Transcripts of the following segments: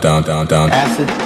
down, down, down, down. Acid,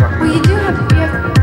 Well, you do have, you have